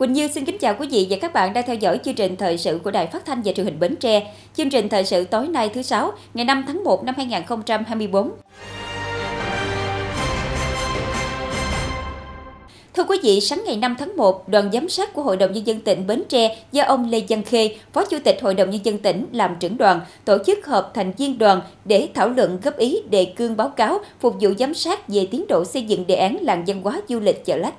Quỳnh Như xin kính chào quý vị và các bạn đang theo dõi chương trình thời sự của Đài Phát thanh và Truyền hình Bến Tre. Chương trình thời sự tối nay thứ sáu, ngày 5 tháng 1 năm 2024. Thưa quý vị, sáng ngày 5 tháng 1, đoàn giám sát của Hội đồng Nhân dân tỉnh Bến Tre do ông Lê Văn Khê, Phó Chủ tịch Hội đồng Nhân dân tỉnh làm trưởng đoàn, tổ chức họp thành viên đoàn để thảo luận góp ý đề cương báo cáo phục vụ giám sát về tiến độ xây dựng đề án làng văn hóa du lịch chợ lách.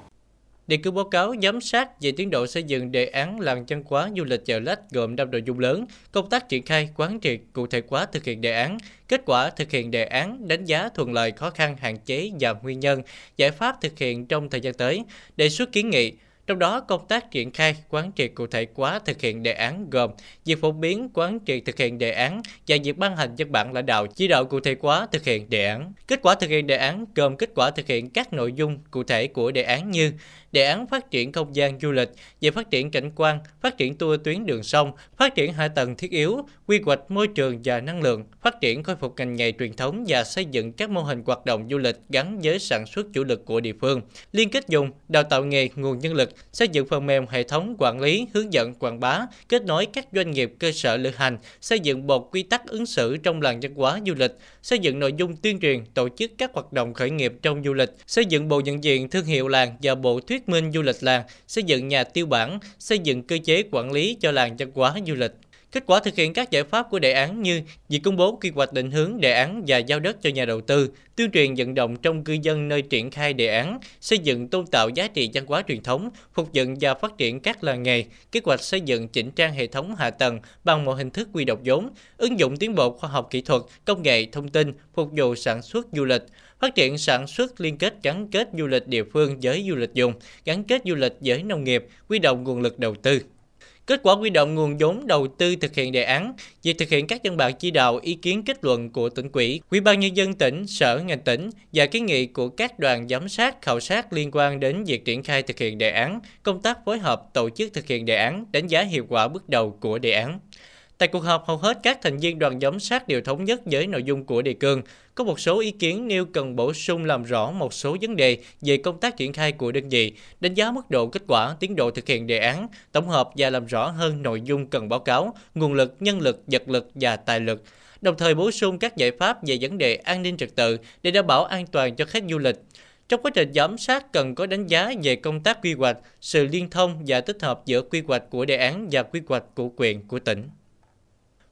Đề cương báo cáo giám sát về tiến độ xây dựng đề án làng chân quá du lịch chợ lách gồm 5 nội dung lớn, công tác triển khai, quán triệt, cụ thể hóa thực hiện đề án, kết quả thực hiện đề án, đánh giá thuận lợi, khó khăn, hạn chế và nguyên nhân, giải pháp thực hiện trong thời gian tới, đề xuất kiến nghị, trong đó, công tác triển khai, quán triệt cụ thể hóa thực hiện đề án gồm việc phổ biến quán triệt thực hiện đề án và việc ban hành văn bản lãnh đạo chỉ đạo cụ thể hóa thực hiện đề án. Kết quả thực hiện đề án gồm kết quả thực hiện các nội dung cụ thể của đề án như đề án phát triển không gian du lịch về phát triển cảnh quan, phát triển tour tuyến đường sông, phát triển hạ tầng thiết yếu, quy hoạch môi trường và năng lượng, phát triển khôi phục ngành nghề truyền thống và xây dựng các mô hình hoạt động du lịch gắn với sản xuất chủ lực của địa phương, liên kết dùng, đào tạo nghề, nguồn nhân lực, xây dựng phần mềm hệ thống quản lý, hướng dẫn quảng bá, kết nối các doanh nghiệp cơ sở lữ hành, xây dựng bộ quy tắc ứng xử trong làng văn hóa du lịch, xây dựng nội dung tuyên truyền, tổ chức các hoạt động khởi nghiệp trong du lịch, xây dựng bộ nhận diện thương hiệu làng và bộ thuyết minh du lịch làng, xây dựng nhà tiêu bản, xây dựng cơ chế quản lý cho làng văn hóa du lịch. Kết quả thực hiện các giải pháp của đề án như việc công bố quy hoạch định hướng đề án và giao đất cho nhà đầu tư, tuyên truyền vận động trong cư dân nơi triển khai đề án, xây dựng tôn tạo giá trị văn hóa truyền thống, phục dựng và phát triển các làng nghề, kế hoạch xây dựng chỉnh trang hệ thống hạ tầng bằng mọi hình thức quy động vốn, ứng dụng tiến bộ khoa học kỹ thuật, công nghệ, thông tin, phục vụ sản xuất du lịch, phát triển sản xuất liên kết gắn kết du lịch địa phương với du lịch dùng, gắn kết du lịch với nông nghiệp, quy động nguồn lực đầu tư. Kết quả huy động nguồn vốn đầu tư thực hiện đề án, việc thực hiện các văn bản chỉ đạo ý kiến kết luận của tỉnh quỹ, Ủy ban nhân dân tỉnh, sở ngành tỉnh và kiến nghị của các đoàn giám sát khảo sát liên quan đến việc triển khai thực hiện đề án, công tác phối hợp tổ chức thực hiện đề án, đánh giá hiệu quả bước đầu của đề án. Tại cuộc họp, hầu hết các thành viên đoàn giám sát đều thống nhất với nội dung của đề cương. Có một số ý kiến nêu cần bổ sung làm rõ một số vấn đề về công tác triển khai của đơn vị, đánh giá mức độ kết quả, tiến độ thực hiện đề án, tổng hợp và làm rõ hơn nội dung cần báo cáo, nguồn lực, nhân lực, vật lực và tài lực đồng thời bổ sung các giải pháp về vấn đề an ninh trật tự để đảm bảo an toàn cho khách du lịch. Trong quá trình giám sát cần có đánh giá về công tác quy hoạch, sự liên thông và tích hợp giữa quy hoạch của đề án và quy hoạch của quyền của tỉnh.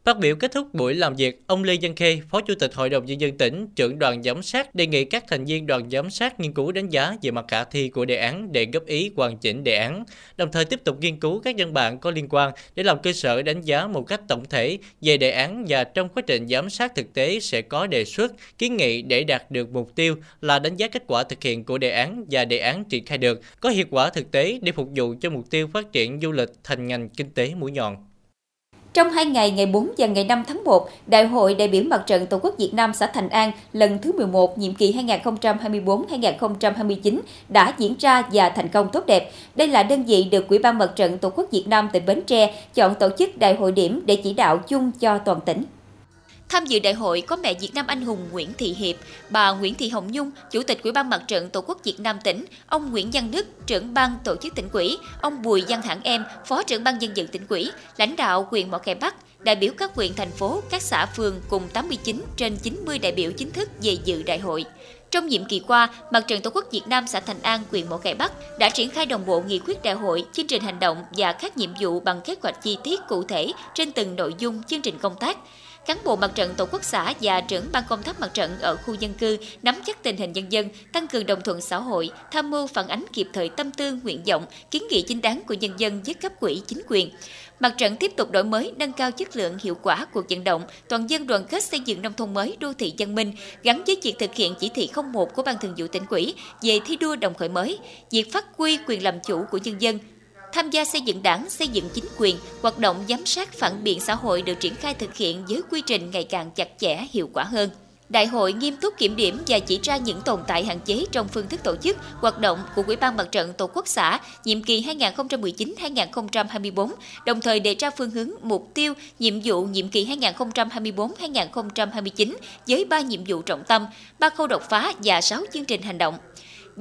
Phát biểu kết thúc buổi làm việc, ông Lê Văn Khê, Phó Chủ tịch Hội đồng Nhân dân tỉnh, trưởng đoàn giám sát đề nghị các thành viên đoàn giám sát nghiên cứu đánh giá về mặt khả thi của đề án để góp ý hoàn chỉnh đề án, đồng thời tiếp tục nghiên cứu các văn bản có liên quan để làm cơ sở đánh giá một cách tổng thể về đề án và trong quá trình giám sát thực tế sẽ có đề xuất, kiến nghị để đạt được mục tiêu là đánh giá kết quả thực hiện của đề án và đề án triển khai được, có hiệu quả thực tế để phục vụ cho mục tiêu phát triển du lịch thành ngành kinh tế mũi nhọn. Trong hai ngày ngày 4 và ngày 5 tháng 1, Đại hội đại biểu Mặt trận Tổ quốc Việt Nam xã Thành An lần thứ 11 nhiệm kỳ 2024-2029 đã diễn ra và thành công tốt đẹp. Đây là đơn vị được Ủy ban Mặt trận Tổ quốc Việt Nam tỉnh Bến Tre chọn tổ chức đại hội điểm để chỉ đạo chung cho toàn tỉnh. Tham dự đại hội có mẹ Việt Nam anh hùng Nguyễn Thị Hiệp, bà Nguyễn Thị Hồng Nhung, Chủ tịch Ủy ban Mặt trận Tổ quốc Việt Nam tỉnh, ông Nguyễn Văn Đức, trưởng ban tổ chức tỉnh quỹ, ông Bùi Văn Hãng Em, Phó trưởng ban dân vận tỉnh quỹ, lãnh đạo quyền Mỏ Cày Bắc, đại biểu các huyện thành phố, các xã phường cùng 89 trên 90 đại biểu chính thức về dự đại hội. Trong nhiệm kỳ qua, Mặt trận Tổ quốc Việt Nam xã Thành An, huyện Mỏ Cày Bắc đã triển khai đồng bộ nghị quyết đại hội, chương trình hành động và các nhiệm vụ bằng kế hoạch chi tiết cụ thể trên từng nội dung chương trình công tác cán bộ mặt trận tổ quốc xã và trưởng ban công tác mặt trận ở khu dân cư nắm chắc tình hình nhân dân, tăng cường đồng thuận xã hội, tham mưu phản ánh kịp thời tâm tư, nguyện vọng, kiến nghị chính đáng của nhân dân với cấp quỹ chính quyền. Mặt trận tiếp tục đổi mới, nâng cao chất lượng hiệu quả cuộc vận động, toàn dân đoàn kết xây dựng nông thôn mới, đô thị văn minh, gắn với việc thực hiện chỉ thị 01 của Ban Thường vụ tỉnh ủy về thi đua đồng khởi mới, việc phát huy quyền làm chủ của nhân dân, tham gia xây dựng đảng, xây dựng chính quyền, hoạt động giám sát phản biện xã hội được triển khai thực hiện với quy trình ngày càng chặt chẽ, hiệu quả hơn. Đại hội nghiêm túc kiểm điểm và chỉ ra những tồn tại hạn chế trong phương thức tổ chức, hoạt động của Ủy ban Mặt trận Tổ quốc xã nhiệm kỳ 2019-2024, đồng thời đề ra phương hướng, mục tiêu, nhiệm vụ nhiệm kỳ 2024-2029 với ba nhiệm vụ trọng tâm, ba khâu đột phá và 6 chương trình hành động.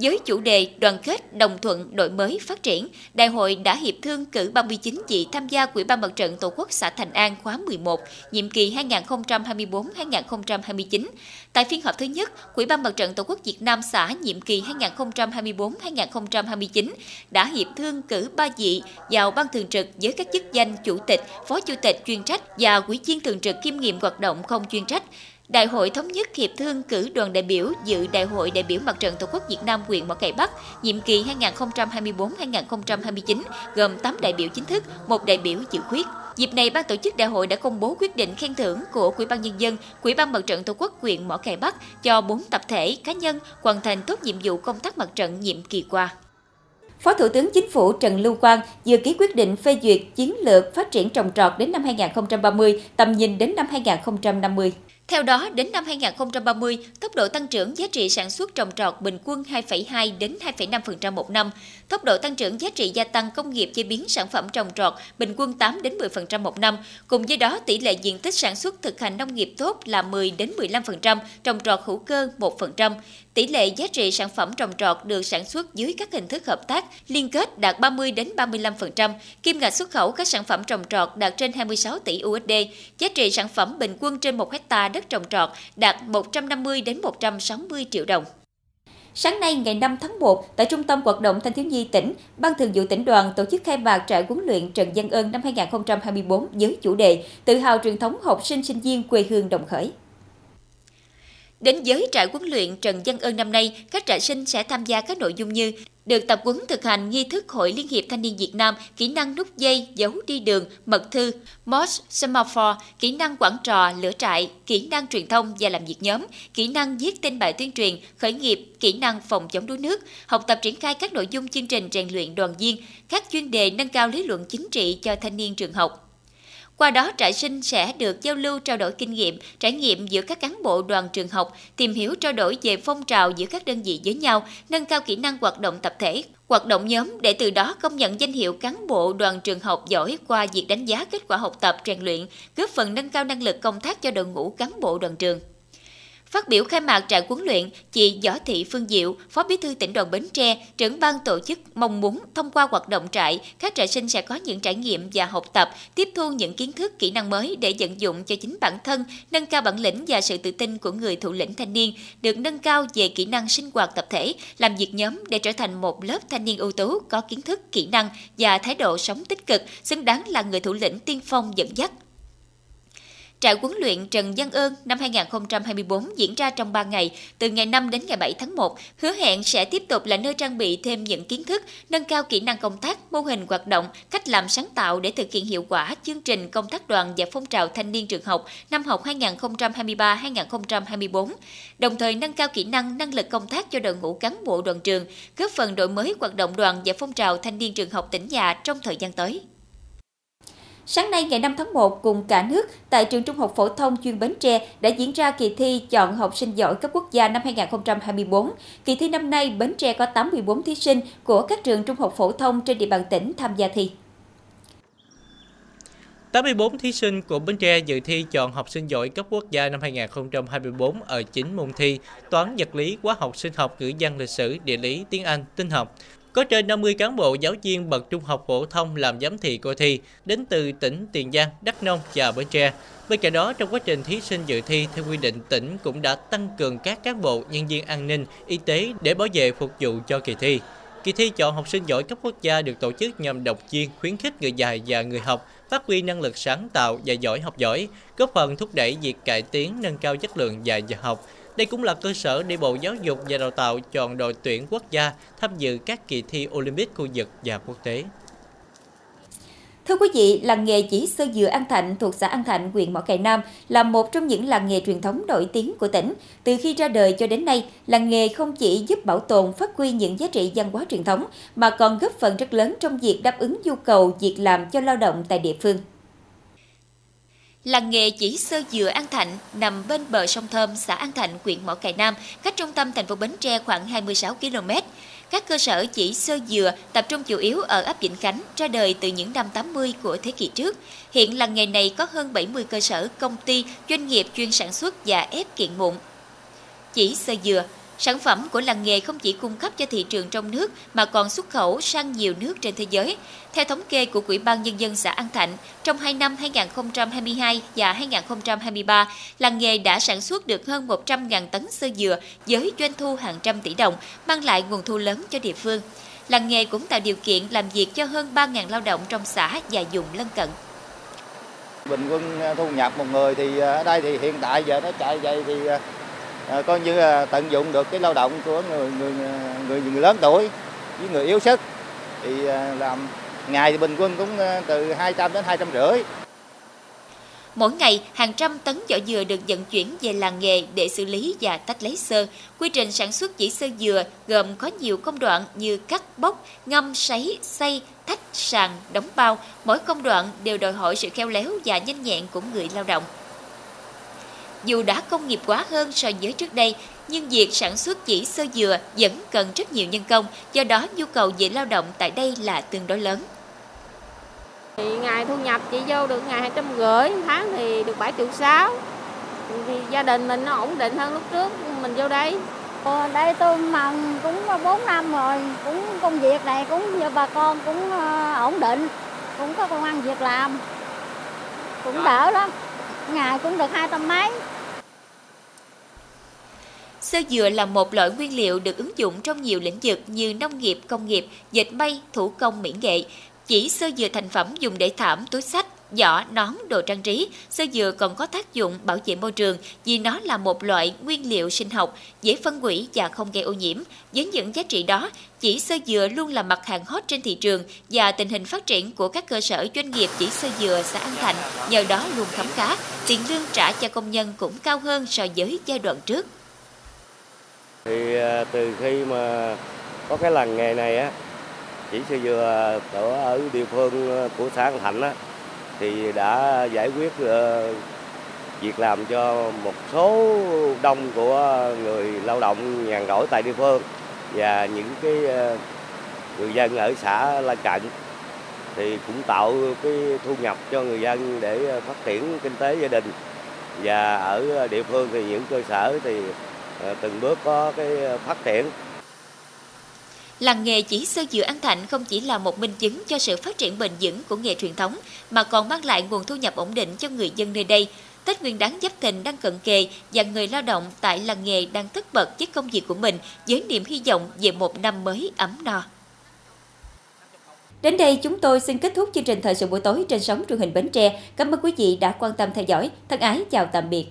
Với chủ đề đoàn kết, đồng thuận, đổi mới, phát triển, Đại hội đã hiệp thương cử 39 vị tham gia Quỹ ban Mặt trận Tổ quốc xã Thành An khóa 11, nhiệm kỳ 2024-2029. Tại phiên họp thứ nhất, Quỹ ban Mặt trận Tổ quốc Việt Nam xã nhiệm kỳ 2024-2029 đã hiệp thương cử 3 vị vào ban thường trực với các chức danh chủ tịch, phó chủ tịch chuyên trách và quỹ viên thường trực kiêm nhiệm hoạt động không chuyên trách Đại hội thống nhất hiệp thương cử đoàn đại biểu dự Đại hội đại biểu Mặt trận Tổ quốc Việt Nam huyện Mỏ Cày Bắc nhiệm kỳ 2024-2029 gồm 8 đại biểu chính thức, một đại biểu dự khuyết. Dịp này, ban tổ chức đại hội đã công bố quyết định khen thưởng của Quỹ ban nhân dân, Quỹ ban Mặt trận Tổ quốc huyện Mỏ Cày Bắc cho 4 tập thể cá nhân hoàn thành tốt nhiệm vụ công tác mặt trận nhiệm kỳ qua. Phó Thủ tướng Chính phủ Trần Lưu Quang vừa ký quyết định phê duyệt chiến lược phát triển trồng trọt đến năm 2030, tầm nhìn đến năm 2050. Theo đó, đến năm 2030, tốc độ tăng trưởng giá trị sản xuất trồng trọt bình quân 2,2 đến 2,5% một năm, tốc độ tăng trưởng giá trị gia tăng công nghiệp chế biến sản phẩm trồng trọt bình quân 8 đến 10% một năm. Cùng với đó, tỷ lệ diện tích sản xuất thực hành nông nghiệp tốt là 10 đến 15%, trồng trọt hữu cơ 1%. Tỷ lệ giá trị sản phẩm trồng trọt được sản xuất dưới các hình thức hợp tác liên kết đạt 30 đến 35%, kim ngạch xuất khẩu các sản phẩm trồng trọt đạt trên 26 tỷ USD, giá trị sản phẩm bình quân trên 1 hecta đất trồng trọt đạt 150 đến 160 triệu đồng. Sáng nay ngày 5 tháng 1, tại Trung tâm Hoạt động Thanh thiếu nhi tỉnh, Ban Thường vụ tỉnh đoàn tổ chức khai mạc trại huấn luyện Trần Văn Ơn năm 2024 với chủ đề Tự hào truyền thống học sinh sinh viên quê hương đồng khởi. Đến giới trại huấn luyện Trần Văn Ơn năm nay, các trại sinh sẽ tham gia các nội dung như được tập huấn thực hành nghi thức Hội Liên hiệp Thanh niên Việt Nam, kỹ năng nút dây, giấu đi đường, mật thư, MOS, Semaphore, kỹ năng quản trò, lửa trại, kỹ năng truyền thông và làm việc nhóm, kỹ năng viết tin bài tuyên truyền, khởi nghiệp, kỹ năng phòng chống đuối nước, học tập triển khai các nội dung chương trình rèn luyện đoàn viên, các chuyên đề nâng cao lý luận chính trị cho thanh niên trường học. Qua đó, trại sinh sẽ được giao lưu trao đổi kinh nghiệm, trải nghiệm giữa các cán bộ đoàn trường học, tìm hiểu trao đổi về phong trào giữa các đơn vị với nhau, nâng cao kỹ năng hoạt động tập thể, hoạt động nhóm để từ đó công nhận danh hiệu cán bộ đoàn trường học giỏi qua việc đánh giá kết quả học tập rèn luyện, góp phần nâng cao năng lực công tác cho đội ngũ cán bộ đoàn trường. Phát biểu khai mạc trại huấn luyện, chị Võ Thị Phương Diệu, Phó Bí thư tỉnh đoàn Bến Tre, trưởng ban tổ chức mong muốn thông qua hoạt động trại, các trại sinh sẽ có những trải nghiệm và học tập, tiếp thu những kiến thức, kỹ năng mới để vận dụng cho chính bản thân, nâng cao bản lĩnh và sự tự tin của người thủ lĩnh thanh niên, được nâng cao về kỹ năng sinh hoạt tập thể, làm việc nhóm để trở thành một lớp thanh niên ưu tú có kiến thức, kỹ năng và thái độ sống tích cực, xứng đáng là người thủ lĩnh tiên phong dẫn dắt. Trại huấn luyện Trần Văn Ơn năm 2024 diễn ra trong 3 ngày, từ ngày 5 đến ngày 7 tháng 1, hứa hẹn sẽ tiếp tục là nơi trang bị thêm những kiến thức, nâng cao kỹ năng công tác, mô hình hoạt động, cách làm sáng tạo để thực hiện hiệu quả chương trình công tác đoàn và phong trào thanh niên trường học năm học 2023-2024, đồng thời nâng cao kỹ năng, năng lực công tác cho đội ngũ cán bộ đoàn trường, góp phần đổi mới hoạt động đoàn và phong trào thanh niên trường học tỉnh nhà trong thời gian tới. Sáng nay ngày 5 tháng 1, cùng cả nước, tại trường Trung học phổ thông chuyên Bến Tre đã diễn ra kỳ thi chọn học sinh giỏi cấp quốc gia năm 2024. Kỳ thi năm nay, Bến Tre có 84 thí sinh của các trường trung học phổ thông trên địa bàn tỉnh tham gia thi. 84 thí sinh của Bến Tre dự thi chọn học sinh giỏi cấp quốc gia năm 2024 ở 9 môn thi: toán, vật lý, hóa học, sinh học, ngữ văn, lịch sử, địa lý, tiếng Anh, tin học. Có trên 50 cán bộ giáo viên bậc trung học phổ thông làm giám thị coi thi đến từ tỉnh Tiền Giang, Đắk Nông và Bến Tre. Bên cạnh đó, trong quá trình thí sinh dự thi, theo quy định, tỉnh cũng đã tăng cường các cán bộ, nhân viên an ninh, y tế để bảo vệ phục vụ cho kỳ thi. Kỳ thi chọn học sinh giỏi cấp quốc gia được tổ chức nhằm động viên, khuyến khích người dạy và người học phát huy năng lực sáng tạo và giỏi học giỏi, góp phần thúc đẩy việc cải tiến, nâng cao chất lượng dạy và học, đây cũng là cơ sở để Bộ Giáo dục và Đào tạo chọn đội tuyển quốc gia tham dự các kỳ thi Olympic khu vực và quốc tế. Thưa quý vị, làng nghề chỉ sơ dừa An Thạnh thuộc xã An Thạnh, huyện Mỏ Cày Nam là một trong những làng nghề truyền thống nổi tiếng của tỉnh. Từ khi ra đời cho đến nay, làng nghề không chỉ giúp bảo tồn, phát huy những giá trị văn hóa truyền thống, mà còn góp phần rất lớn trong việc đáp ứng nhu cầu việc làm cho lao động tại địa phương. Làng nghề chỉ sơ dừa An Thạnh nằm bên bờ sông Thơm, xã An Thạnh, huyện Mỏ Cày Nam, cách trung tâm thành phố Bến Tre khoảng 26 km. Các cơ sở chỉ sơ dừa tập trung chủ yếu ở ấp Vĩnh Khánh, ra đời từ những năm 80 của thế kỷ trước. Hiện làng nghề này có hơn 70 cơ sở, công ty, doanh nghiệp chuyên sản xuất và ép kiện mụn. Chỉ sơ dừa Sản phẩm của làng nghề không chỉ cung cấp cho thị trường trong nước mà còn xuất khẩu sang nhiều nước trên thế giới. Theo thống kê của Ủy ban Nhân dân xã An Thạnh, trong hai năm 2022 và 2023, làng nghề đã sản xuất được hơn 100.000 tấn sơ dừa với doanh thu hàng trăm tỷ đồng, mang lại nguồn thu lớn cho địa phương. Làng nghề cũng tạo điều kiện làm việc cho hơn 3.000 lao động trong xã và vùng lân cận. Bình quân thu nhập một người thì à, ở đây thì hiện tại giờ nó chạy vậy thì à, Ờ, coi như là tận dụng được cái lao động của người người người, người lớn tuổi với người yếu sức thì ờ, làm ngày thì bình quân cũng ờ, từ 200 đến 250. Mỗi ngày, hàng trăm tấn vỏ dừa được vận chuyển về làng nghề để xử lý và tách lấy sơ. Quy trình sản xuất chỉ sơ dừa gồm có nhiều công đoạn như cắt, bóc, ngâm, sấy, xay, thách, sàn, đóng bao. Mỗi công đoạn đều đòi hỏi sự khéo léo và nhanh nhẹn của người lao động. Dù đã công nghiệp hóa hơn so với trước đây, nhưng việc sản xuất chỉ sơ dừa vẫn cần rất nhiều nhân công, do đó nhu cầu về lao động tại đây là tương đối lớn. Thì ngày thu nhập chị vô được ngày hai trăm rưỡi, tháng thì được 7 triệu 6. Thì gia đình mình nó ổn định hơn lúc trước mình vô đây. Ờ, đây tôi mần cũng 4 năm rồi, cũng công việc này cũng như bà con cũng ờ, ổn định, cũng có công ăn việc làm, cũng đỡ lắm, ngày cũng được hai trăm mấy. Sơ dừa là một loại nguyên liệu được ứng dụng trong nhiều lĩnh vực như nông nghiệp, công nghiệp, dệt may, thủ công mỹ nghệ. Chỉ sơ dừa thành phẩm dùng để thảm, túi sách, giỏ, nón, đồ trang trí, sơ dừa còn có tác dụng bảo vệ môi trường vì nó là một loại nguyên liệu sinh học, dễ phân hủy và không gây ô nhiễm. Với những giá trị đó, chỉ sơ dừa luôn là mặt hàng hot trên thị trường và tình hình phát triển của các cơ sở doanh nghiệp chỉ sơ dừa xã An Thạnh nhờ đó luôn khấm khá, tiền lương trả cho công nhân cũng cao hơn so với giai đoạn trước. Thì à, từ khi mà có cái làng nghề này á, chỉ sơ dừa à, ở địa phương à, của xã An Thạnh á, thì đã giải quyết việc làm cho một số đông của người lao động nhàn rỗi tại địa phương và những cái người dân ở xã lân cận thì cũng tạo cái thu nhập cho người dân để phát triển kinh tế gia đình. Và ở địa phương thì những cơ sở thì từng bước có cái phát triển Làng nghề chỉ sơ dừa An Thạnh không chỉ là một minh chứng cho sự phát triển bền vững của nghề truyền thống, mà còn mang lại nguồn thu nhập ổn định cho người dân nơi đây. Tết Nguyên đán Giáp Thìn đang cận kề và người lao động tại làng nghề đang tất bật với công việc của mình với niềm hy vọng về một năm mới ấm no. Đến đây chúng tôi xin kết thúc chương trình thời sự buổi tối trên sóng truyền hình Bến Tre. Cảm ơn quý vị đã quan tâm theo dõi. Thân ái chào tạm biệt.